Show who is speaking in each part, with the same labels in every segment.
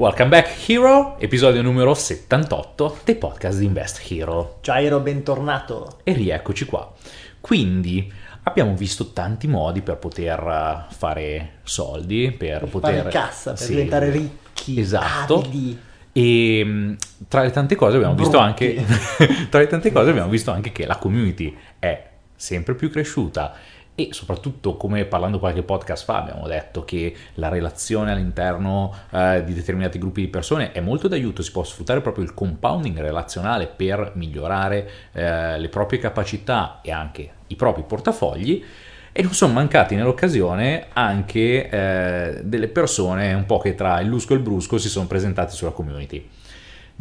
Speaker 1: Welcome back Hero, episodio numero 78 dei podcast di Invest Hero.
Speaker 2: Ciao Hero, bentornato.
Speaker 1: E rieccoci qua. Quindi abbiamo visto tanti modi per poter eh, fare soldi, per,
Speaker 2: Per
Speaker 1: poter...
Speaker 2: fare cassa, per
Speaker 1: Sì.
Speaker 2: diventare ricchi,
Speaker 1: Esatto.
Speaker 2: avidi.
Speaker 1: E mh, tra le tante cose abbiamo visto
Speaker 2: Brutti.
Speaker 1: anche tra le tante cose abbiamo visto anche che la community è sempre più cresciuta e soprattutto come parlando qualche podcast fa abbiamo detto che la relazione all'interno eh, di determinati gruppi di persone è molto d'aiuto, si può sfruttare proprio il compounding relazionale per migliorare eh, le proprie capacità e anche i propri portafogli e non sono mancati nell'occasione anche eh, delle persone un po' che tra il lusco e il brusco si sono presentate sulla community.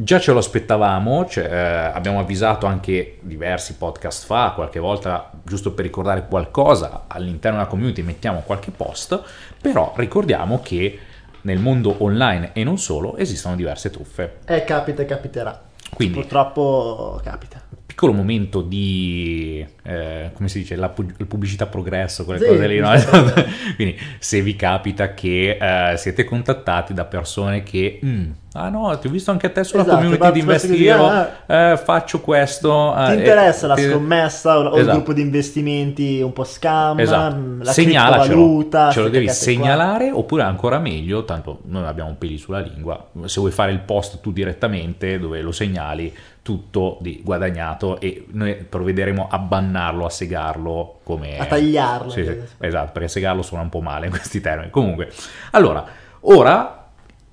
Speaker 1: Già ce lo aspettavamo, cioè, eh, abbiamo avvisato anche diversi podcast fa, qualche volta giusto per ricordare qualcosa all'interno della community mettiamo qualche post, però ricordiamo che nel mondo online e non solo esistono diverse truffe.
Speaker 2: Eh, capita e capiterà.
Speaker 1: Quindi
Speaker 2: Purtroppo capita.
Speaker 1: Piccolo momento di, eh, come si dice, la, pu- la pubblicità progresso, quelle
Speaker 2: Sì,
Speaker 1: cose lì, no?
Speaker 2: progresso.
Speaker 1: Quindi se vi capita che eh, siete contattati da persone che, "Mm, ah no, ti ho visto anche a te sulla
Speaker 2: Esatto,
Speaker 1: community di Investiro, eh, faccio questo.
Speaker 2: Ti
Speaker 1: eh,
Speaker 2: interessa la
Speaker 1: ti-
Speaker 2: scommessa o, o il
Speaker 1: Esatto.
Speaker 2: gruppo di investimenti un po' scam?
Speaker 1: Esatto,
Speaker 2: mm, La
Speaker 1: segnalacelo, ce lo devi
Speaker 2: cagate qua?
Speaker 1: segnalare oppure ancora meglio, tanto noi abbiamo peli sulla lingua, se vuoi fare il post tu direttamente dove lo segnali, tutto di guadagnato e noi provvederemo a bannarlo, a segarlo come...
Speaker 2: A tagliarlo.
Speaker 1: Sì, sì, esatto, perché segarlo suona un po' male in questi termini. Comunque, allora, ora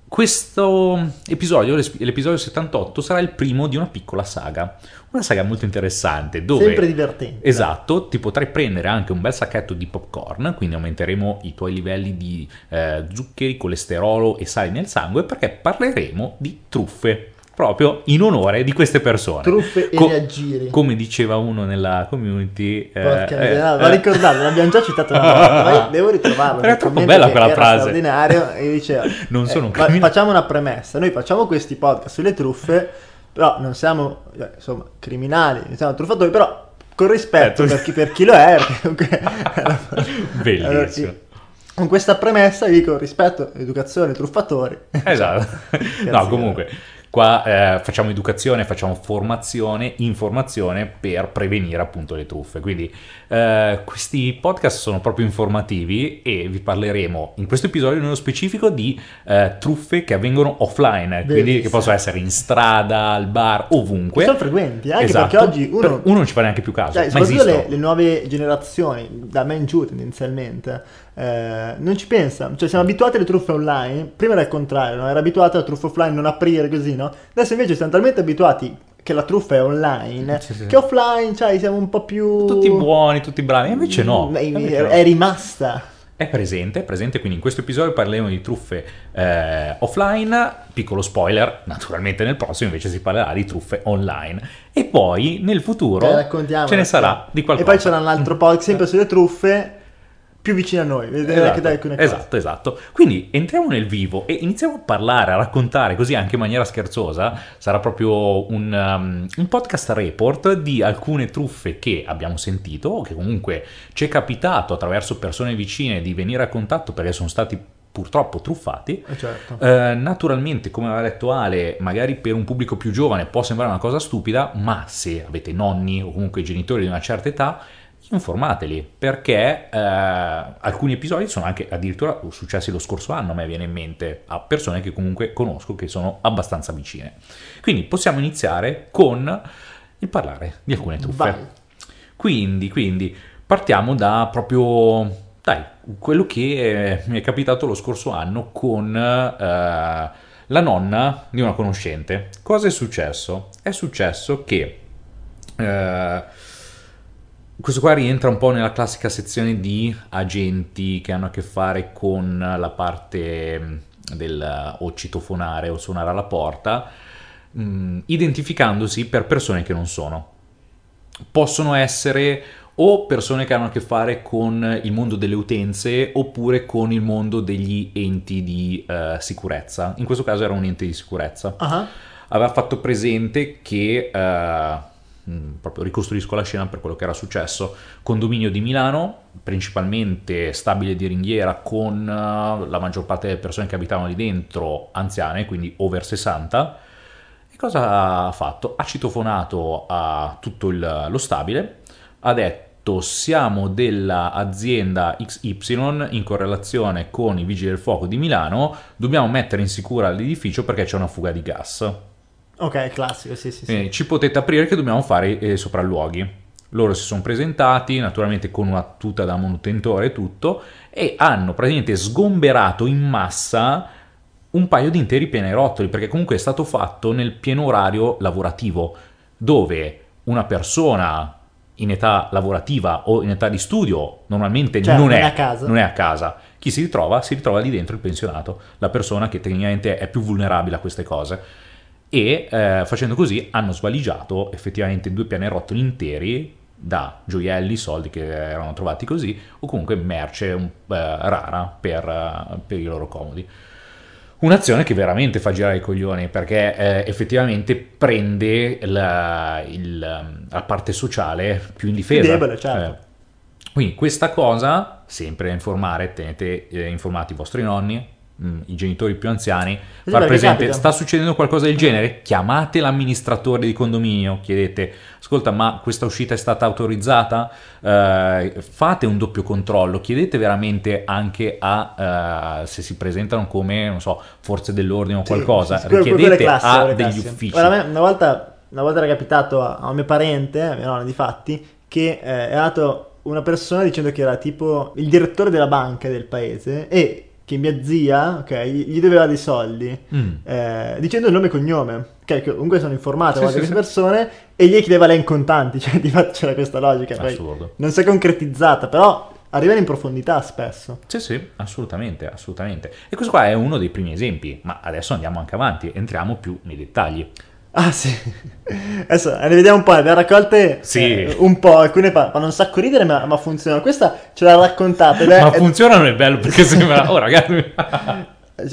Speaker 1: questo episodio, l'episodio 78, sarà il primo di una piccola saga. Una saga molto interessante dove...
Speaker 2: Sempre divertente.
Speaker 1: Esatto, ti potrai prendere anche un bel sacchetto di popcorn, quindi aumenteremo i tuoi livelli di eh, zuccheri, colesterolo e sali nel sangue perché parleremo di truffe, proprio in onore di queste persone.
Speaker 2: Truffe e
Speaker 1: Co-
Speaker 2: riaggiri.
Speaker 1: Come diceva uno nella community... eh,
Speaker 2: Porca
Speaker 1: eh, eh,
Speaker 2: va ricordato, l'abbiamo già citato una volta, devo ritrovarlo.
Speaker 1: Era troppo bella quella frase.
Speaker 2: straordinario e diceva,
Speaker 1: Non sono un
Speaker 2: fa-
Speaker 1: criminale.
Speaker 2: facciamo una premessa, noi facciamo questi podcast sulle truffe, però non siamo, eh, insomma, criminali, non siamo truffatori, però con rispetto
Speaker 1: Eh, tu-
Speaker 2: per, chi, per chi lo è, perché.
Speaker 1: Bellissimo.
Speaker 2: Allora, sì. Con questa premessa vi dico rispetto, educazione, truffatori.
Speaker 1: Esatto. no, comunque, qua eh, facciamo educazione, facciamo formazione, informazione per prevenire appunto le truffe. Quindi eh, questi podcast sono proprio informativi e vi parleremo in questo episodio nello specifico di eh, truffe che avvengono offline, quindi che
Speaker 2: Bellissimo.
Speaker 1: possono essere in strada, al bar, ovunque.
Speaker 2: Che sono frequenti, anche
Speaker 1: Esatto.
Speaker 2: perché oggi uno...
Speaker 1: Per- uno non ci fa neanche più caso,
Speaker 2: Cioè,
Speaker 1: ma esistono.
Speaker 2: le, le nuove generazioni, da me in giù tendenzialmente, eh, non ci pensa. Cioè, siamo abituati alle truffe online. Prima era il contrario, no? era abituato alla truffa offline, non aprire così, no? Adesso invece siamo talmente abituati che la truffa è online,
Speaker 1: Sì, sì.
Speaker 2: che offline, cioè, siamo un po' più...
Speaker 1: Tutti buoni, tutti bravi, invece no.
Speaker 2: Mm, è-
Speaker 1: Invece no.
Speaker 2: è rimasta.
Speaker 1: È presente, è presente, quindi in questo episodio parleremo di truffe eh, offline, piccolo spoiler, naturalmente nel prossimo invece si parlerà di truffe online e poi nel futuro ce ne sarà di
Speaker 2: E
Speaker 1: qualcosa.
Speaker 2: poi c'era un altro podcast sempre sulle truffe, più vicino a noi.
Speaker 1: Esatto, esatto, esatto. Quindi entriamo nel vivo e iniziamo a parlare, a raccontare così anche in maniera scherzosa. Sarà proprio un, um, un podcast report di alcune truffe che abbiamo sentito o che comunque ci è capitato attraverso persone vicine di venire a contatto perché sono stati purtroppo truffati.
Speaker 2: Eh, certo.
Speaker 1: Eh, naturalmente, come aveva detto Ale, magari per un pubblico più giovane può sembrare una cosa stupida, ma se avete nonni o comunque genitori di una certa età, informateli perché eh, alcuni episodi sono anche addirittura successi lo scorso anno, a me viene in mente a persone che comunque conosco che sono abbastanza vicine. Quindi possiamo iniziare con il parlare di alcune truffe.
Speaker 2: Vai.
Speaker 1: Quindi, quindi partiamo da proprio dai, quello che mi è capitato lo scorso anno con eh, la nonna di una conoscente. Cosa è successo? È successo che eh, questo qua rientra un po' nella classica sezione di agenti che hanno a che fare con la parte mh, del o citofonare o suonare alla porta, mh, identificandosi per persone che non sono. Possono essere o persone che hanno a che fare con il mondo delle utenze oppure con il mondo degli enti di eh, sicurezza. In questo caso era un ente di sicurezza
Speaker 2: Ah,
Speaker 1: aveva fatto presente che eh, mh, proprio ricostruisco la scena per quello che era successo. Condominio di Milano, principalmente stabile di ringhiera con uh, la maggior parte delle persone che abitavano lì dentro anziane, quindi over 60. E cosa ha fatto? Ha citofonato a tutto il, lo stabile, ha detto siamo dell'azienda XY in correlazione con i vigili del fuoco di Milano, dobbiamo mettere in sicura l'edificio perché c'è una fuga di gas.
Speaker 2: Ok, classico, sì, sì,
Speaker 1: Quindi
Speaker 2: sì.
Speaker 1: ci potete aprire che dobbiamo fare eh, sopralluoghi. Loro si sono presentati, naturalmente con una tuta da manutentore e tutto, e hanno praticamente sgomberato in massa un paio di interi pianerottoli, perché comunque è stato fatto nel pieno orario lavorativo, dove una persona in età lavorativa o in età di studio normalmente
Speaker 2: Cioè,
Speaker 1: non,
Speaker 2: non
Speaker 1: è,
Speaker 2: è
Speaker 1: non è a casa. Chi si ritrova? Si ritrova lì dentro il pensionato, la persona che tecnicamente è più vulnerabile a queste cose e eh, facendo così hanno svaligiato effettivamente due pianerottoli interi da gioielli, soldi che erano trovati così o comunque merce eh, rara per, eh, per i loro comodi. Un'azione che veramente fa girare i coglioni perché eh, effettivamente prende la, il- la parte sociale più in difesa.
Speaker 2: debole, certo.
Speaker 1: Eh, quindi questa cosa, sempre a informare, tenete eh, informati i vostri nonni, mh, i genitori più anziani, far
Speaker 2: perché
Speaker 1: presente,
Speaker 2: capita.
Speaker 1: sta succedendo qualcosa del genere? Chiamate l'amministratore di condominio, chiedete, ascolta ma questa uscita è stata autorizzata? Eh, fate un doppio controllo, chiedete veramente anche a, eh, se si presentano come, non so, forze dell'ordine o
Speaker 2: Sì,
Speaker 1: qualcosa,
Speaker 2: sì,
Speaker 1: richiedete
Speaker 2: classiche,
Speaker 1: a degli uffici.
Speaker 2: Guarda, una volta, una volta era capitato a, a un mio parente, a mio nonno di fatti, che eh, è nato una persona dicendo che era tipo il direttore della banca del paese e che mia zia, ok, gli doveva dei soldi.
Speaker 1: Mm.
Speaker 2: eh, dicendo il nome e cognome, ok, che comunque sono informato
Speaker 1: Sì,
Speaker 2: a
Speaker 1: sì,
Speaker 2: queste
Speaker 1: sì.
Speaker 2: persone e gli chiedeva lei in contanti, cioè di fatto c'era questa logica,
Speaker 1: Assurdo.
Speaker 2: non si è concretizzata, però arriva in profondità spesso.
Speaker 1: Sì, sì, assolutamente, assolutamente. E questo qua è uno dei primi esempi, ma adesso andiamo anche avanti, entriamo più nei dettagli.
Speaker 2: Ah sì, adesso ne vediamo un po', abbiamo raccolte
Speaker 1: Sì.
Speaker 2: eh, un po', alcune fa- fanno un sacco ridere ma, ma funzionano. Questa ce l'ha raccontata ed è,
Speaker 1: Ma
Speaker 2: è-
Speaker 1: funziona non è bello perché sembra, oh ragazzi,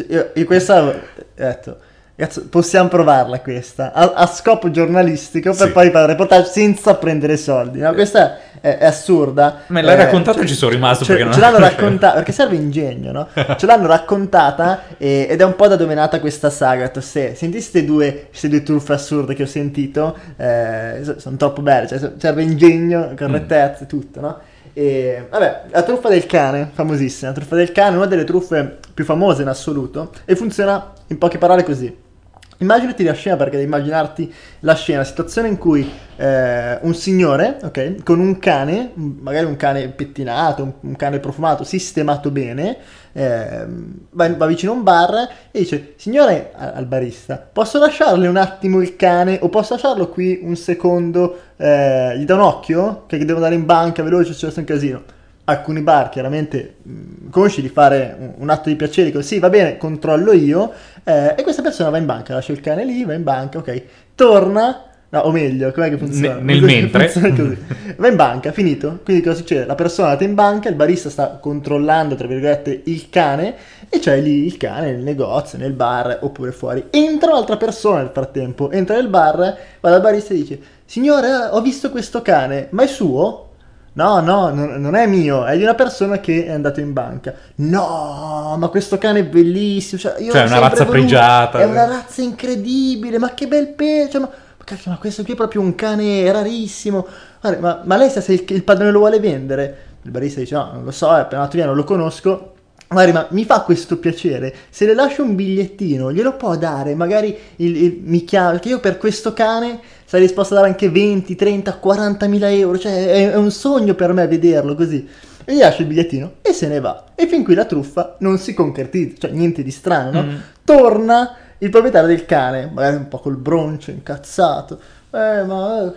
Speaker 2: io, io questa ho detto, cazzo, possiamo provarla questa, a, a scopo giornalistico per
Speaker 1: Sì.
Speaker 2: poi fare reportage senza prendere soldi. No, questa è, è assurda.
Speaker 1: me l'hai
Speaker 2: Eh,
Speaker 1: raccontato e ci sono rimasto
Speaker 2: Ce,
Speaker 1: perché non
Speaker 2: ce l'hanno raccontata perché serve ingegno, no? Ce l'hanno raccontata e- ed è un po' da dove è nata questa saga. Se senti queste due, queste due truffe assurde che ho sentito, eh, so- sono troppo belle. Cioè, serve ingegno, correttezza, tutto, no? E vabbè, la truffa del cane, famosissima. La truffa del cane una delle truffe più famose in assoluto e funziona in poche parole così. Immaginati la scena perché devi immaginarti la scena, la situazione in cui eh, un signore, ok, con un cane, magari un cane pettinato, un, un cane profumato, sistemato bene, ehm, va, va vicino a un bar e dice, signore al barista, posso lasciarle un attimo il cane o posso lasciarlo qui un secondo, eh, gli dà un occhio, che devo andare in banca veloce, c'è un casino. Alcuni bar chiaramente mh, consci di fare un, un atto di piacere, dicono sì va bene, controllo io, eh, e questa persona va in banca, lascia il cane lì, va in banca, ok, torna, no, o meglio, com'è che funziona?
Speaker 1: Ne- nel mentre.
Speaker 2: Funziona così. Va in banca, finito, quindi cosa succede? La persona è andata in banca, il barista sta controllando, tra virgolette, il cane, e c'è lì il cane nel negozio, nel bar, oppure fuori. Entra un'altra persona nel frattempo, entra nel bar, va dal barista e dice, signore, ho visto questo cane, ma è suo? No, no, non, non è mio, è di una persona che è andato in banca. No, ma questo cane è bellissimo. Cioè, io
Speaker 1: Cioè,
Speaker 2: l'ho
Speaker 1: una razza
Speaker 2: voluto.
Speaker 1: pregiata.
Speaker 2: È una razza incredibile, ma che bel pelo. Cioè, ma, ma cacchio, ma questo qui è proprio un cane rarissimo. Guarda, ma, ma lei sa se il, il padrone lo vuole vendere? Il barista dice: No, non lo so, è appena nato via, non lo conosco. Guardi, ma mi fa questo piacere. Se le lascio un bigliettino, glielo può dare. Magari il- il- mi chiama. Perché io per questo cane sarei disposto a dare anche 20, 30, 40 mila euro. Cioè, è, è un sogno per me vederlo così. E gli lascio il bigliettino e se ne va. E fin qui la truffa non si concretizza. Cioè, niente di strano, no?
Speaker 1: Mm.
Speaker 2: Torna il proprietario del cane, magari un po' col broncio, incazzato. Eh, ma.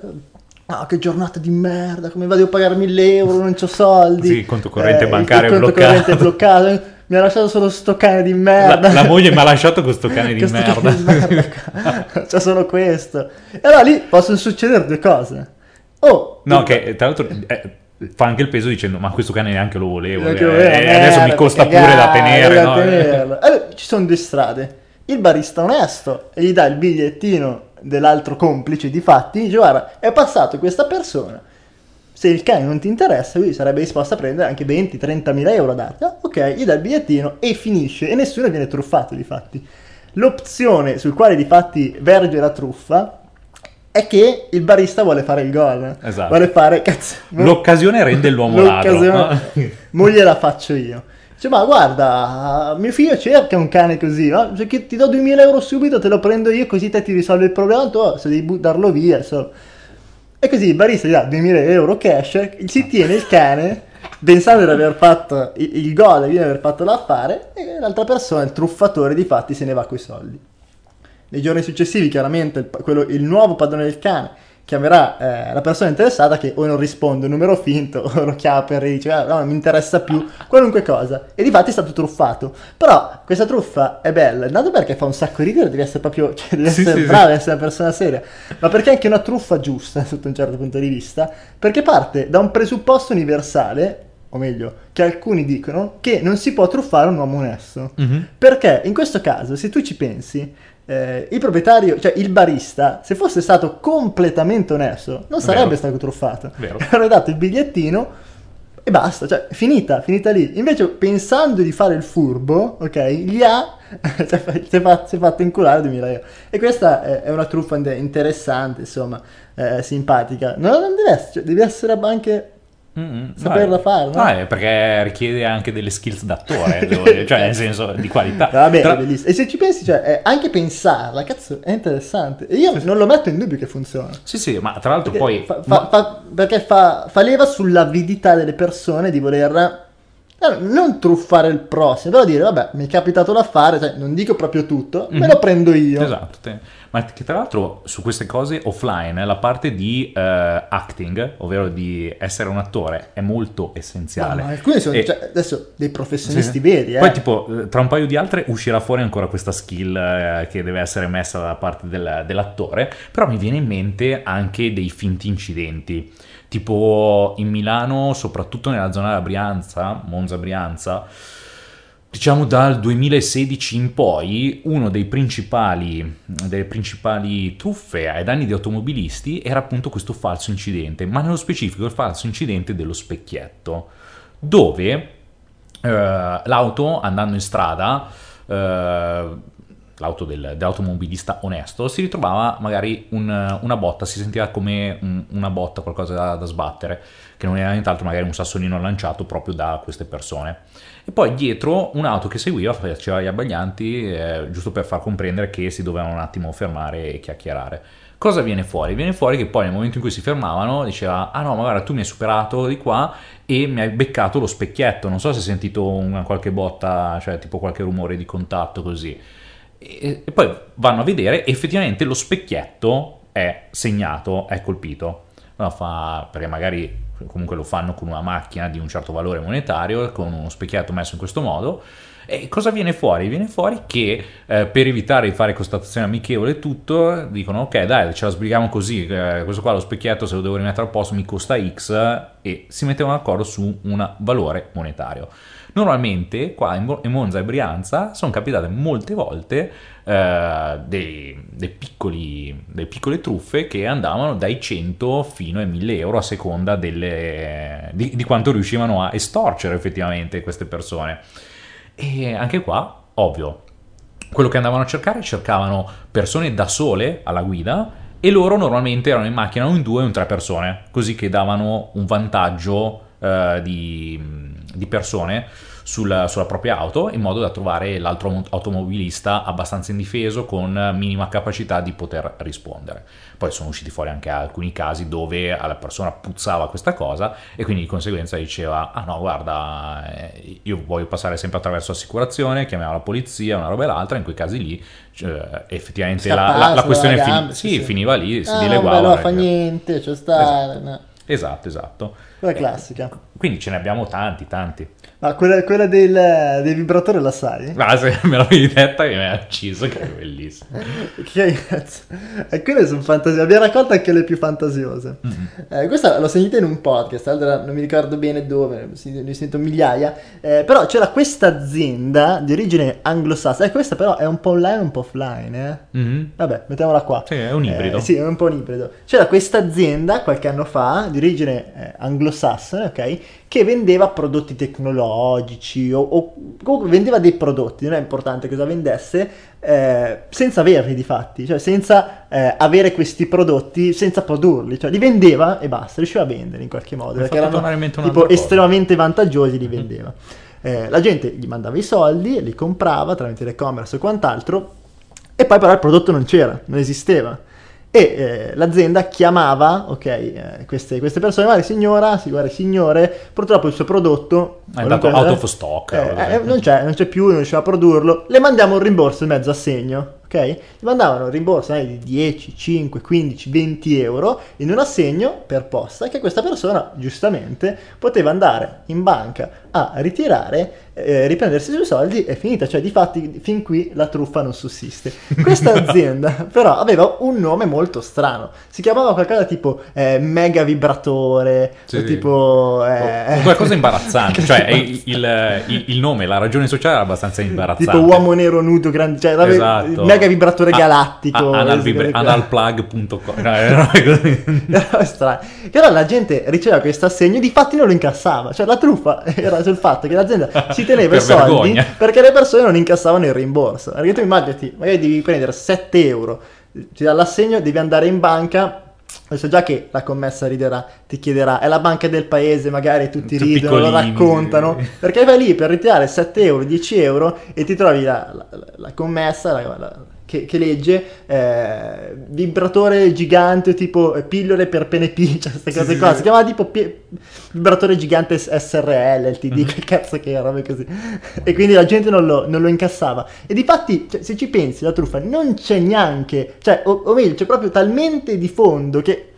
Speaker 2: Ah, che giornata di merda, come vado a pagare 1000 euro, non c'ho soldi.
Speaker 1: Sì, il conto corrente
Speaker 2: il-
Speaker 1: bancario
Speaker 2: il
Speaker 1: è
Speaker 2: conto
Speaker 1: bloccato.
Speaker 2: corrente è bloccato. Mi ha lasciato solo sto cane di
Speaker 1: la,
Speaker 2: merda.
Speaker 1: la moglie mi ha lasciato questo cane di
Speaker 2: Questo
Speaker 1: merda.
Speaker 2: cane di merda. C'è solo questo. E allora lì possono succedere due cose. O
Speaker 1: No, che tra l'altro eh, fa anche il peso dicendo ma questo cane neanche lo volevo. Eh,
Speaker 2: voleva
Speaker 1: e adesso mi
Speaker 2: merda,
Speaker 1: costa
Speaker 2: cagare,
Speaker 1: pure da tenere.
Speaker 2: da
Speaker 1: no?
Speaker 2: tenerlo. Allora, ci sono due strade. Il barista onesto e gli dà il bigliettino dell'altro complice di fatti, dice guarda, è passato questa persona, se il cane non ti interessa, lui sarebbe disposto a prendere anche 20-30 mila euro a darti. Ah, ok, gli dà il bigliettino e finisce, e nessuno viene truffato di fatti. L'opzione sul quale di fatti verge la truffa è che il barista vuole fare il gol.
Speaker 1: Esatto.
Speaker 2: Vuole fare, cazzo,
Speaker 1: L'occasione rende l'uomo ladro.
Speaker 2: l'occasione- mo gliela faccio io. Dice, ma guarda, mio figlio cerca un cane così, no? Cioè, ti do 2000 euro subito, te lo prendo io, così te ti risolve il problema, tu se devi buttarlo via, solo. E così il barista gli dà 2000 euro cash, si tiene il cane, pensando di aver fatto il, gol e di aver fatto l'affare, e l'altra persona, il truffatore, di fatti se ne va coi soldi. Nei giorni successivi, chiaramente, il, quello- il nuovo padrone del cane chiamerà eh, la persona interessata che o non risponde un numero finto o lo chiama per e dice "Ah, no, non mi interessa più, qualunque cosa. E di fatti è stato truffato. Però questa truffa è bella, intanto perché fa un sacco ridere, devi essere proprio, cioè, devi
Speaker 1: Sì,
Speaker 2: essere
Speaker 1: sì,
Speaker 2: bravo,
Speaker 1: sì.
Speaker 2: essere una persona seria, ma perché è anche una truffa giusta sotto un certo punto di vista, perché parte da un presupposto universale, o meglio, che alcuni dicono, che non si può truffare un uomo onesto.
Speaker 1: Mhm.
Speaker 2: Perché in questo caso, se tu ci pensi, eh, il proprietario, cioè il barista, se fosse stato completamente onesto, non sarebbe
Speaker 1: Vero.
Speaker 2: stato truffato.
Speaker 1: Vero.
Speaker 2: Avrebbe dato il bigliettino e basta, cioè finita, finita lì. Invece pensando di fare il furbo, ok, gli ha, cioè, si è fatto, si è fatto inculare 2000 euro. E questa è, una truffa in- interessante, insomma, eh, simpatica. No, non deve essere, cioè, devi essere anche...
Speaker 1: Mm,
Speaker 2: Saperla fare, no?
Speaker 1: È perché richiede anche delle skills d'attore, cioè nel senso di qualità.
Speaker 2: Vabbè,
Speaker 1: Tra-.
Speaker 2: E se ci pensi, cioè, anche pensarla, cazzo, è interessante. E io non lo metto in dubbio che funziona.
Speaker 1: Sì, sì, ma tra l'altro
Speaker 2: Perché
Speaker 1: poi...
Speaker 2: fa, fa- fa- perché fa, leva sull'avidità delle persone di voler eh, non truffare il prossimo, però dire, vabbè, mi è capitato l'affare, cioè, non dico proprio tutto, me
Speaker 1: Mhm.
Speaker 2: lo prendo io.
Speaker 1: Esatto, te- ma che tra l'altro su queste cose offline la parte di eh, acting, ovvero di essere un attore, è molto
Speaker 2: No,
Speaker 1: essenziale.
Speaker 2: ma alcuni sono
Speaker 1: E-
Speaker 2: cioè, adesso dei professionisti
Speaker 1: Sì.
Speaker 2: veri, eh.
Speaker 1: Poi tipo eh, tra un paio di altre uscirà fuori ancora questa skill eh, che deve essere messa da parte del- dell'attore, però mi viene in mente anche dei finti incidenti. Tipo in Milano, soprattutto nella zona della Brianza, Monza Brianza, diciamo dal 2016 in poi, principali, delle principali truffe ai danni di automobilisti era appunto questo falso incidente, ma nello specifico il falso incidente dello specchietto, dove eh, l'auto andando in strada, eh, l'auto del- dell'automobilista onesto, si ritrovava magari un- una botta, si sentiva come un- una botta, qualcosa da, da sbattere, che non era nient'altro magari un sassolino lanciato proprio da queste persone. E poi dietro un'auto che seguiva, faceva gli abbaglianti, eh, giusto per far comprendere che si dovevano un attimo fermare e chiacchierare. Cosa viene fuori? Viene fuori che poi nel momento in cui si fermavano diceva ah no ma guarda tu mi hai superato di qua e mi hai beccato lo specchietto, non so se hai sentito una qualche botta, cioè tipo qualche rumore di contatto così. E, e poi vanno a vedere e effettivamente lo specchietto è segnato, è colpito. No, fa, perché magari comunque lo fanno con una macchina di un certo valore monetario, con uno specchietto messo in questo modo. E cosa viene fuori? Viene fuori che eh, per evitare di fare constatazione amichevole e tutto, dicono ok dai ce la sbrighiamo così, eh, questo qua lo specchietto se lo devo rimettere a posto mi costa X e si mettevano d'accordo su un valore monetario. Normalmente qua in, Monza e Brianza sono capitate molte volte eh, dei, dei piccoli, delle piccole truffe che andavano dai 100 fino ai 1000 euro a seconda delle- di, di quanto riuscivano a estorcere effettivamente queste persone. E anche qua, ovvio, quello che andavano a cercare, cercavano persone da sole alla guida e loro normalmente erano in macchina in due o in tre persone, così che davano un vantaggio eh, di, di persone sulla, sulla propria auto in modo da trovare l'altro auto- automobilista abbastanza indifeso con minima capacità di poter rispondere. Poi sono usciti fuori anche alcuni casi dove alla persona puzzava questa cosa e quindi di conseguenza diceva ah no guarda eh, io voglio passare sempre attraverso l'assicurazione, chiamiamo la polizia, una roba e l'altra, in quei casi lì cioè, effettivamente la, la- la questione
Speaker 2: la
Speaker 1: fin-
Speaker 2: gambe,
Speaker 1: sì,
Speaker 2: sì,
Speaker 1: finiva lì, si
Speaker 2: Ah,
Speaker 1: dileguava.
Speaker 2: allora fa niente, c'è sta...
Speaker 1: Esatto.
Speaker 2: no.
Speaker 1: Esatto, esatto.
Speaker 2: Quella classica.
Speaker 1: Quindi ce ne abbiamo tanti, tanti.
Speaker 2: Ma quella, quella del, del vibratore la sai?
Speaker 1: Ma se me l'avevi detta che mi ha ucciso, che è bellissimo.
Speaker 2: Che cazzo? E quelle sono fantasiose. Abbiamo raccolto anche le più fantasiose.
Speaker 1: Mm-hmm.
Speaker 2: Eh, questa l'ho sentita in un podcast, allora non mi ricordo bene dove, ne ho sentito migliaia. Eh, però c'era questa azienda di origine anglosassone. E questa però è un po' online e un po' offline. Eh?
Speaker 1: Mhm.
Speaker 2: Vabbè, mettiamola qua.
Speaker 1: Sì, è un ibrido.
Speaker 2: Eh, sì, è un po' un ibrido. C'era questa azienda qualche anno fa di origine eh, anglosassone, ok? Che vendeva prodotti tecnologici o, o comunque vendeva dei prodotti, non è importante cosa vendesse, eh, senza averli di fatti, cioè senza eh, avere questi prodotti, senza produrli, cioè li vendeva e basta, riusciva a vendere in qualche modo,
Speaker 1: Mi
Speaker 2: perché erano tipo estremamente vantaggiosi, li vendeva. Eh, la gente gli mandava i soldi, li comprava tramite l'e-commerce o quant'altro, e poi però il prodotto non c'era, non esisteva. E eh, l'azienda chiamava, ok, eh, queste, queste persone, guarda signora, sì, guarda signore, purtroppo il suo prodotto...
Speaker 1: È andato out of stock.
Speaker 2: eh, eh, non c'è, non c'è più, non riusciva a produrlo, le mandiamo un rimborso in mezzo assegno, ok? Gli mandavano un rimborso eh, di 10, 5, 15, 20 euro in un assegno per posta che questa persona giustamente poteva andare in banca a ritirare, eh, riprendersi i suoi soldi e finita, cioè di fatti fin qui la truffa non sussiste. Questa azienda però aveva un nome molto strano, si chiamava qualcosa tipo eh, mega vibratore,
Speaker 1: Sì,
Speaker 2: tipo... eh,
Speaker 1: qualcosa imbarazzante, cioè il, il- il- nome, la ragione sociale era abbastanza imbarazzante.
Speaker 2: Tipo uomo nero nudo, grande, cioè
Speaker 1: Esatto.
Speaker 2: mega vibratore
Speaker 1: A-
Speaker 2: galattico.
Speaker 1: analplug.com. No, era così.
Speaker 2: Era strano. Che allora la gente riceveva questo assegno e di fatti non lo incassava. Cioè la truffa era sul fatto che l'azienda si teneva
Speaker 1: Per
Speaker 2: i soldi
Speaker 1: vergogna.
Speaker 2: perché le persone non incassavano il rimborso. Perché tu immaginati, magari devi prendere 7 euro, ti dà l'assegno, devi andare in banca. Adesso già che la commessa riderà, ti chiederà, è la banca del paese, magari tutti
Speaker 1: Tutti
Speaker 2: ridono, lo raccontano, perché vai lì per ritirare 7 euro, 10 euro e ti trovi la, la- la commessa la- che, che legge eh, vibratore gigante tipo eh, pillole per PNP, cioè queste cose
Speaker 1: sì,
Speaker 2: qua,
Speaker 1: sì.
Speaker 2: si chiamava tipo pi- vibratore gigante SRL, LTD, che cazzo che era, robe così. E quindi la gente non lo, non lo incassava. E di fatti, cioè, se ci pensi, la truffa non c'è neanche, cioè, o, o meglio, c'è proprio talmente di fondo che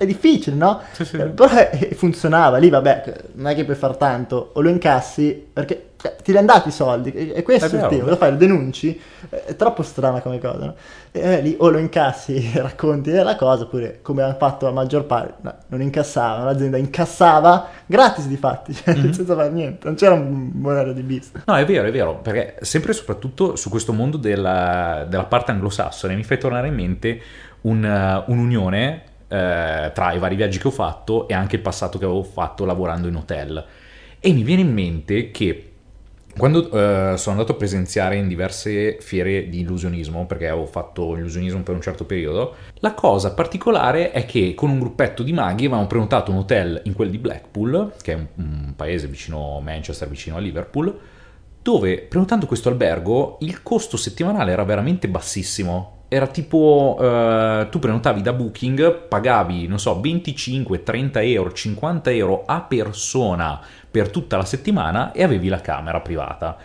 Speaker 2: è difficile, no?
Speaker 1: Sì, sì.
Speaker 2: Eh, Però funzionava, lì vabbè, non è che puoi far tanto, o lo incassi, perché cioè, ti hanno dati i soldi, e, e questo
Speaker 1: È
Speaker 2: è, il tema, lo fai, lo denunci, è troppo strana come cosa, no? E, eh, lì o lo incassi, racconti la cosa, oppure come hanno fatto la maggior parte, no, non incassava, l'azienda incassava gratis di fatti, cioè,
Speaker 1: Mhm.
Speaker 2: senza fare niente, non c'era un modello di business.
Speaker 1: No, è vero, è vero, perché sempre e soprattutto su questo mondo della, della parte anglosassone mi fai tornare in mente un, uh, un'unione eh, tra i vari viaggi che ho fatto e anche il passato che avevo fatto lavorando in hotel. E mi viene in mente che quando eh, sono andato a presenziare in diverse fiere di illusionismo, perché avevo fatto illusionismo per un certo periodo, la cosa particolare è che con un gruppetto di maghi avevamo prenotato un hotel in quel di Blackpool, che è un, un paese vicino a Manchester, vicino a Liverpool, dove prenotando questo albergo il costo settimanale era veramente bassissimo. Era tipo, eh, tu prenotavi da Booking, pagavi, non so, 25, 30 euro, 50 euro a persona per tutta la settimana e avevi la camera privata.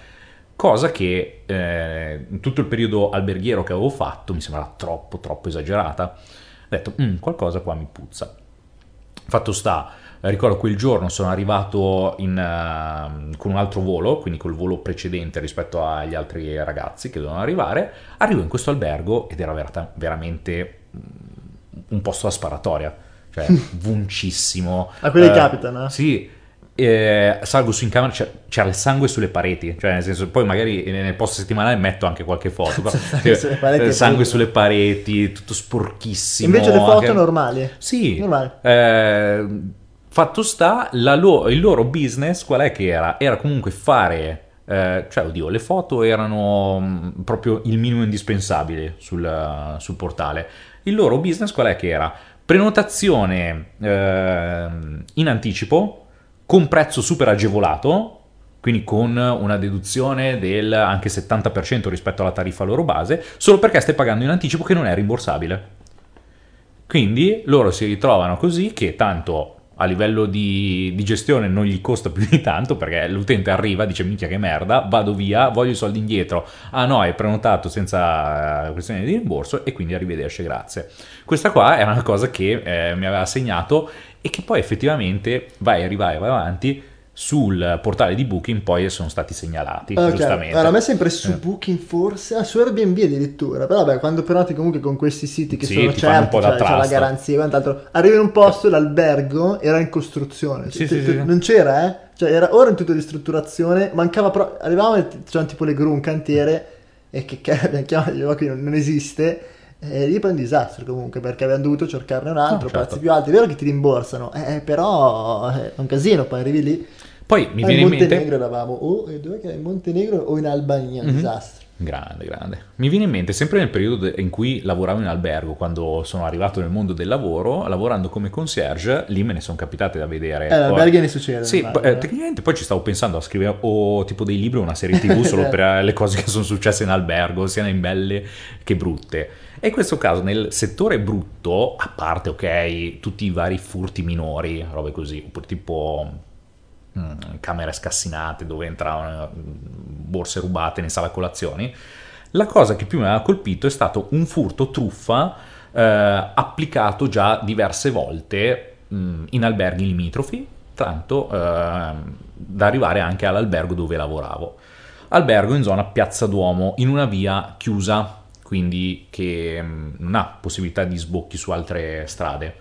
Speaker 1: Cosa che eh, in tutto il periodo alberghiero che avevo fatto mi sembrava troppo, troppo esagerata. Ho detto, "Mm, qualcosa qua mi puzza. Fatto sta, ricordo quel giorno sono arrivato in, eh, con un altro volo, quindi col volo precedente rispetto agli altri ragazzi che dovevano arrivare. Arrivo in questo albergo ed era vera- veramente mm, un posto a sparatoria, cioè vuncissimo.
Speaker 2: A quelli
Speaker 1: Eh,
Speaker 2: capita, no?
Speaker 1: Sì. eh, salgo su in camera, c'era il sangue sulle pareti, cioè nel senso, poi magari nel post settimanale metto anche qualche foto, però,
Speaker 2: Sangue sulle pareti
Speaker 1: eh, sangue sulle pareti, tutto sporchissimo.
Speaker 2: Invece le foto
Speaker 1: anche-
Speaker 2: normali.
Speaker 1: sì,
Speaker 2: Normali.
Speaker 1: eh, fatto sta, la lo- il loro business qual è che era? Era comunque fare, eh, cioè oddio, le foto erano mh, proprio il minimo indispensabile sul, sul portale. Il loro business qual è che era? Prenotazione eh, in anticipo con prezzo super agevolato, quindi con una deduzione del anche 70% rispetto alla tariffa loro base, solo perché stai pagando in anticipo che non è rimborsabile. Quindi loro si ritrovano così che tanto a livello di, di gestione non gli costa più di tanto perché l'utente arriva, dice minchia che merda, vado via, voglio i soldi indietro. Ah no, hai prenotato senza eh, questione di rimborso e quindi arrivederci, grazie. Questa qua era una cosa che eh, mi aveva segnato e che poi effettivamente vai, arrivai, vai avanti, sul portale di Booking poi sono stati segnalati,
Speaker 2: Ok,
Speaker 1: giustamente.
Speaker 2: Allora, a me sempre su
Speaker 1: Eh.
Speaker 2: Booking forse, ah, su Airbnb addirittura, però vabbè, quando prenoti comunque con questi siti che
Speaker 1: Sì,
Speaker 2: sono certi, cioè, c'è la garanzia quant'altro, arrivi in un posto, l'albergo era in costruzione, Cioè,
Speaker 1: sì,
Speaker 2: tu-
Speaker 1: sì.
Speaker 2: non c'era eh, cioè era ora in tutto di ristrutturazione, mancava però, arrivavamo c'erano tipo le gru, un cantiere, e che che abbiamo chiamato, qui non, non esiste, e lì poi è un disastro comunque, perché abbiamo dovuto cercarne un altro,
Speaker 1: Ah, certo.
Speaker 2: prezzi più alti, è vero che ti rimborsano, eh, però è un casino, poi arrivi lì,
Speaker 1: Poi mi
Speaker 2: Ah,
Speaker 1: viene
Speaker 2: in
Speaker 1: in mente...
Speaker 2: Montenegro eravamo, o in Montenegro o in Albania, un
Speaker 1: Mhm.
Speaker 2: disastro.
Speaker 1: Grande, grande. Mi viene in mente sempre nel periodo in cui lavoravo in albergo, quando sono arrivato nel mondo del lavoro, lavorando come concierge, lì me ne sono capitate da vedere.
Speaker 2: Eh,
Speaker 1: Poi-
Speaker 2: alberghi ne succede.
Speaker 1: Sì,
Speaker 2: immagino,
Speaker 1: eh,
Speaker 2: eh.
Speaker 1: tecnicamente poi ci stavo pensando a scrivere o tipo dei libri o una serie tv solo per eh, le cose che sono successe in albergo, sia in belle che brutte. E in questo caso nel settore brutto, a parte ok, tutti i vari furti minori, robe così, oppure tipo mm, camere scassinate dove entravano mm, borse rubate in sala colazioni, la cosa che più mi aveva colpito è stato un furto truffa eh, applicato già diverse volte mm, in alberghi limitrofi, tanto ehm, da arrivare anche all'albergo dove lavoravo. Albergo in zona Piazza Duomo, in una via chiusa, quindi che mm, non ha possibilità di sbocchi su altre strade.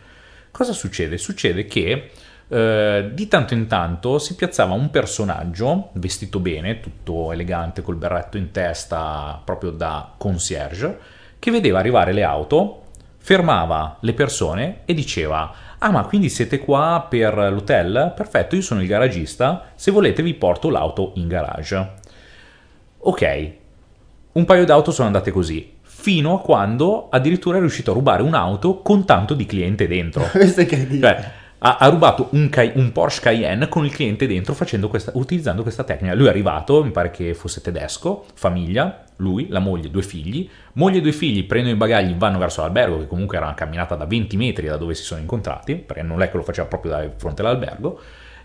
Speaker 1: Cosa succede? Succede che eh, di tanto in tanto si piazzava un personaggio vestito bene, tutto elegante, col berretto in testa, proprio da concierge, che vedeva arrivare le auto, fermava le persone e diceva: Ah, ma quindi siete qua per l'hotel? Perfetto, io sono il garagista. Se volete, vi porto l'auto in garage. Ok, un paio d'auto sono andate così. Fino a quando addirittura è riuscito a rubare un'auto con tanto di cliente dentro.
Speaker 2: Questo è incredibile.
Speaker 1: Cioè, ha, ha rubato un, un Porsche Cayenne con il cliente dentro facendo questa- utilizzando questa tecnica. Lui è arrivato, mi pare che fosse tedesco, famiglia, lui, la moglie, due figli. Moglie e due figli prendono i bagagli, vanno verso l'albergo, che comunque era una camminata da 20 metri da dove si sono incontrati, perché non è che lo faceva proprio da fronte all'albergo.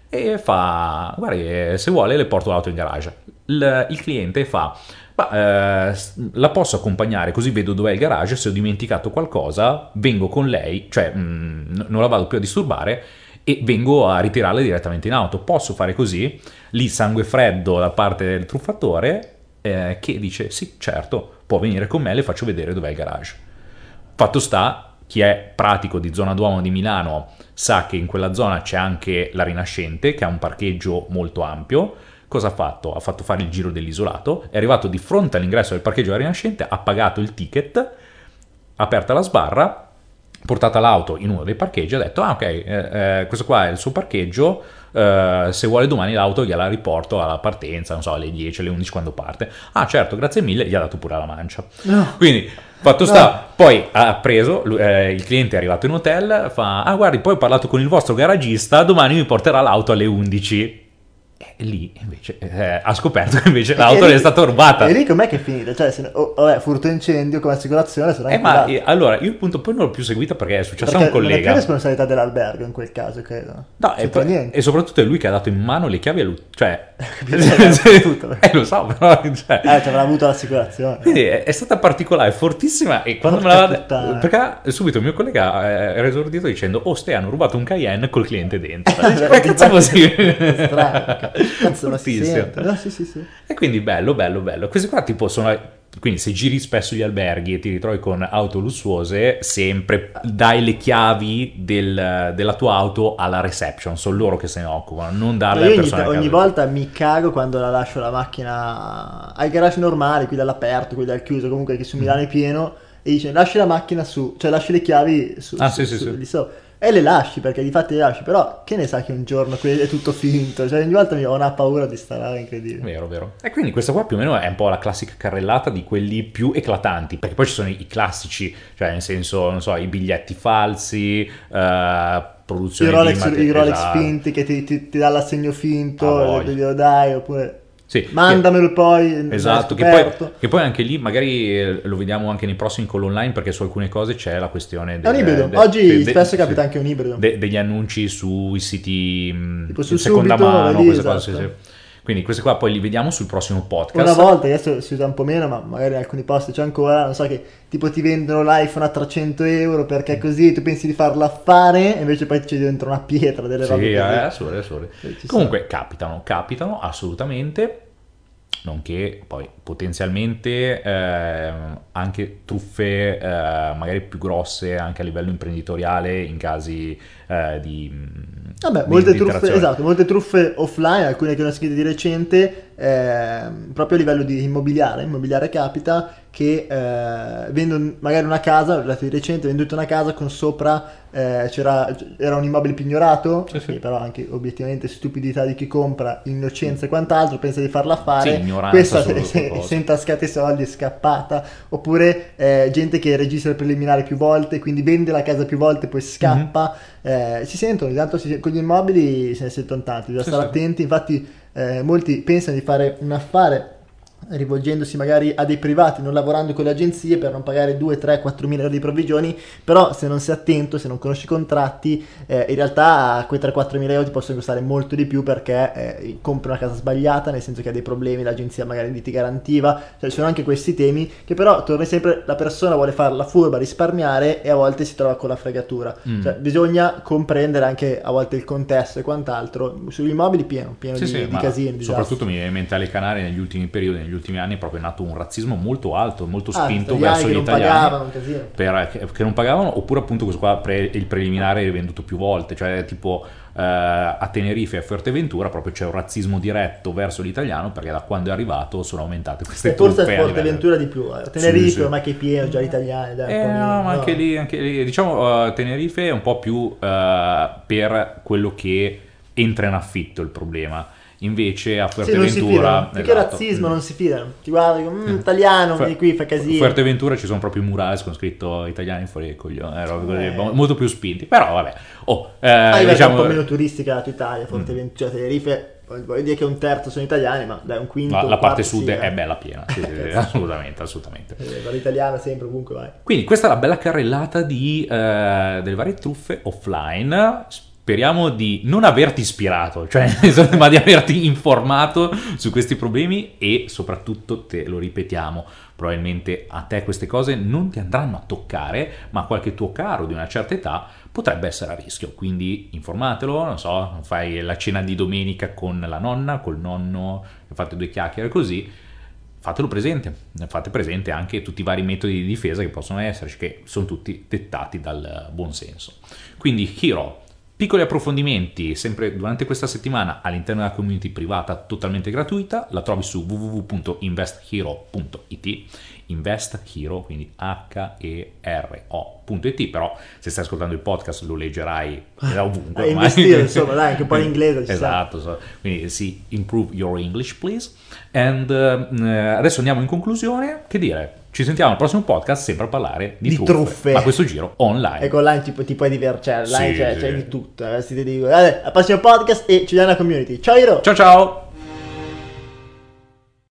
Speaker 1: E fa, guardi, eh, se vuole le porto l'auto in garage. Il, il cliente fa, ma eh, la posso accompagnare così vedo dov'è il garage, se ho dimenticato qualcosa vengo con lei, cioè mm, n- non la vado più a disturbare e vengo a ritirarla direttamente in auto. Posso fare così? Lì sangue freddo da parte del truffatore eh, che dice sì, certo, può venire con me, le faccio vedere dov'è il garage. Fatto sta, chi è pratico di zona Duomo di Milano sa che in quella zona c'è anche la Rinascente, che ha un parcheggio molto ampio. Cosa ha fatto? Ha fatto fare il giro dell'isolato, è arrivato di fronte all'ingresso del parcheggio della Rinascente, ha pagato il ticket, aperta la sbarra, portata l'auto in uno dei parcheggi, ha detto, ah ok, eh, eh, questo qua è il suo parcheggio, eh, se vuole domani l'auto gliela riporto alla partenza, non so, alle 10, alle 11 quando parte. Ah certo, grazie mille, gli ha dato pure la mancia.
Speaker 2: No.
Speaker 1: Quindi, fatto sta, poi ha preso, eh, il cliente è arrivato in hotel, fa, ah guardi, poi ho parlato con il vostro garagista, domani mi porterà l'auto alle 11. E lì invece eh, ha scoperto che invece l'auto
Speaker 2: lì-
Speaker 1: è stata rubata.
Speaker 2: E lì com'è che è finita? Cioè, se, oh, vabbè, furto incendio come assicurazione sarà
Speaker 1: Eh, ma eh, allora io appunto poi non l'ho più seguita perché è successo a un
Speaker 2: Non è
Speaker 1: collega.
Speaker 2: responsabilità dell'albergo in quel caso, credo.
Speaker 1: No, e, poi- e soprattutto è lui che ha dato in mano le chiavi a lui. Cioè,
Speaker 2: Capito? Tutto.
Speaker 1: eh, lo so, però. cioè,
Speaker 2: Eh, ci avrà avuto l'assicurazione.
Speaker 1: Quindi è, è stata particolare, fortissima. E quando
Speaker 2: Porca
Speaker 1: me l'aveva
Speaker 2: puttana.
Speaker 1: Perché subito il mio collega eh, era esordito dicendo: Oh, Ste, hanno rubato un Cayenne col cliente dentro.
Speaker 2: Eh,
Speaker 1: Ma che cazzo così?
Speaker 2: Strano. Cazzo, sente. No, sì, sì, sì.
Speaker 1: E quindi bello, bello, bello. Questi qua tipo sono... Quindi se giri spesso gli alberghi e ti ritrovi con auto lussuose, sempre dai le chiavi del- della tua auto alla reception, sono loro che se ne occupano, non darle alle
Speaker 2: ogni,
Speaker 1: persone casa.
Speaker 2: ogni volta mi cago quando la lascio la macchina ai garage normali, qui dall'aperto, qui dal chiuso, comunque che su
Speaker 1: Mm.
Speaker 2: Milano è pieno, e dice lasci la macchina su, cioè lasci le chiavi su,
Speaker 1: Ah,
Speaker 2: su-
Speaker 1: sì, sì,
Speaker 2: su-
Speaker 1: sì.
Speaker 2: di sopra. E le lasci perché di fatti le lasci, però che ne sa che un giorno è tutto finto, cioè ogni volta mi ho una paura di stare incredibile.
Speaker 1: Vero, vero. E quindi questa qua più o meno è un po' la classica carrellata di quelli più eclatanti, perché poi ci sono i classici, cioè nel senso, non so, i biglietti falsi, eh,
Speaker 2: I
Speaker 1: produzioni
Speaker 2: Rolex,
Speaker 1: di mate-
Speaker 2: i Rolex
Speaker 1: esatto.
Speaker 2: finti che ti, ti- ti dà l'assegno
Speaker 1: Ah,
Speaker 2: finto,
Speaker 1: voglia.
Speaker 2: glielo dai, oppure
Speaker 1: Sì,
Speaker 2: mandamelo poi.
Speaker 1: Esatto, che poi, che poi anche lì magari eh, lo vediamo anche nei prossimi call online perché su alcune cose c'è la questione
Speaker 2: È un
Speaker 1: del-
Speaker 2: ibrido.
Speaker 1: de-
Speaker 2: Oggi
Speaker 1: de- de-
Speaker 2: spesso
Speaker 1: sì,
Speaker 2: capita anche un ibrido.
Speaker 1: de- degli annunci sui siti mh,
Speaker 2: Tipo su
Speaker 1: seconda
Speaker 2: Subito,
Speaker 1: mano,
Speaker 2: lì,
Speaker 1: queste cose, sì,
Speaker 2: esatto.
Speaker 1: sì. Quindi questi qua poi li vediamo sul prossimo podcast.
Speaker 2: Una volta, adesso si usa un po' meno, ma magari in alcuni posti c'è ancora, non so che tipo ti vendono l'iPhone a 300 euro perché così tu pensi di farlo affare e invece poi c'è dentro una pietra delle
Speaker 1: Sì,
Speaker 2: robe
Speaker 1: eh,
Speaker 2: così.
Speaker 1: assolutamente, assolutamente.
Speaker 2: Sì, ci
Speaker 1: Comunque capitano, capitano assolutamente, nonché poi potenzialmente ehm, anche truffe eh, magari più grosse anche a livello imprenditoriale in casi eh, di...
Speaker 2: Vabbè,
Speaker 1: di-
Speaker 2: molte
Speaker 1: di
Speaker 2: truffe, esatto, molte truffe offline, alcune che ho scritte di recente, ehm, proprio a livello di immobiliare. Immobiliare capita che eh, vendono magari una casa, ho letto di recente, ho venduto una casa con sopra eh, c'era, era un immobile pignorato,
Speaker 1: Sì, sì.
Speaker 2: però anche obiettivamente stupidità di chi compra, innocenza e quant'altro, pensa di farla fare,
Speaker 1: Sì,
Speaker 2: questa se, se, è intascata i soldi, è scappata, oppure eh, gente che registra il preliminare più volte, quindi vende la casa più volte, poi scappa.
Speaker 1: Mhm.
Speaker 2: Eh, si sentono, intanto si- con gli immobili se ne sentono tanti, bisogna
Speaker 1: Sì,
Speaker 2: stare
Speaker 1: sì.
Speaker 2: attenti, infatti eh, molti pensano di fare un affare rivolgendosi magari a dei privati, non lavorando con le agenzie per non pagare 2, 3, 4 mila euro di provvigioni, però se non sei attento, se non conosci i contratti, eh, in realtà quei 3-4 mila euro ti possono costare molto di più perché eh, compri una casa sbagliata, nel senso che ha dei problemi, l'agenzia magari non ti garantiva, cioè ci sono anche questi temi che però torna sempre, la persona vuole fare la furba, risparmiare e a volte si trova con la fregatura,
Speaker 1: Mm.
Speaker 2: cioè bisogna comprendere anche a volte il contesto e quant'altro, sugli immobili pieno, pieno
Speaker 1: Sì,
Speaker 2: di,
Speaker 1: sì,
Speaker 2: di casini,
Speaker 1: soprattutto mi viene in mente alle Canarie negli ultimi periodi, negli ultimi anni è proprio nato un razzismo molto alto, molto
Speaker 2: Ah,
Speaker 1: spinto
Speaker 2: italiani
Speaker 1: verso
Speaker 2: che
Speaker 1: gli
Speaker 2: non
Speaker 1: italiani.
Speaker 2: pagavano,
Speaker 1: per- che, che non pagavano oppure appunto questo qua pre- il preliminare è venduto più volte cioè tipo eh, a Tenerife e a Fuerteventura proprio c'è un razzismo diretto verso l'italiano perché da quando è arrivato sono aumentate queste
Speaker 2: E forse
Speaker 1: a
Speaker 2: Forteventura di più, eh. Tenerife
Speaker 1: Sì, sì.
Speaker 2: ormai che è pieno, già gli italiani, dai,
Speaker 1: eh, no, ma
Speaker 2: no.
Speaker 1: anche lì, anche lì diciamo eh, Tenerife è un po' più eh, per quello che entra in affitto il problema invece a
Speaker 2: Sì,
Speaker 1: Fuerteventura
Speaker 2: più che
Speaker 1: esatto.
Speaker 2: razzismo non si fidano, ti guardi, mm, italiano,
Speaker 1: Fu-
Speaker 2: vieni qui, fa casino.
Speaker 1: Fuerteventura ci sono proprio i murales con scritto italiani fuori dai coglioni, eh,
Speaker 2: Eh.
Speaker 1: mo- molto più spinti. Però vabbè, oh, eh,
Speaker 2: è
Speaker 1: diciamo,
Speaker 2: un po' meno turistica la tua Italia, Forteventura, cioè Tenerife, voglio dire che un terzo sono italiani, ma dai, un quinto,
Speaker 1: la, la parte sud
Speaker 2: sì,
Speaker 1: è
Speaker 2: eh.
Speaker 1: bella piena, sì, sì, sì, assolutamente, assolutamente.
Speaker 2: Eh, va l'italiano sempre, ovunque vai.
Speaker 1: Quindi questa è la bella carrellata di, eh, delle varie truffe offline. Speriamo di non averti ispirato, cioè, ma di averti informato su questi problemi e soprattutto, te lo ripetiamo, probabilmente a te queste cose non ti andranno a toccare, ma qualche tuo caro di una certa età potrebbe essere a rischio. Quindi informatelo, non so, fai la cena di domenica con la nonna, col nonno, fate due chiacchiere così, fatelo presente, fate presente anche tutti i vari metodi di difesa che possono esserci, che sono tutti dettati dal buon senso. Quindi Hero, piccoli approfondimenti sempre durante questa settimana all'interno della community privata totalmente gratuita, la trovi su www.investhero.it, Invest Hero, quindi H-E-R-O.it, però se stai ascoltando il podcast lo leggerai da ovunque.
Speaker 2: A
Speaker 1: ormai.
Speaker 2: investire, insomma, dai, anche un po' in inglese ci.
Speaker 1: Esatto, so- quindi sì, improve your English please. And eh, adesso andiamo in conclusione, che dire? Ci sentiamo al prossimo podcast sempre a parlare di,
Speaker 2: Di truffe.
Speaker 1: ma questo giro online.
Speaker 2: Ecco, online ti, ti puoi divertire, online
Speaker 1: Sì,
Speaker 2: c'è,
Speaker 1: sì.
Speaker 2: c'è di tutto. eh, al prossimo podcast e ci vediamo nella community. Ciao Iro!
Speaker 1: Ciao ciao!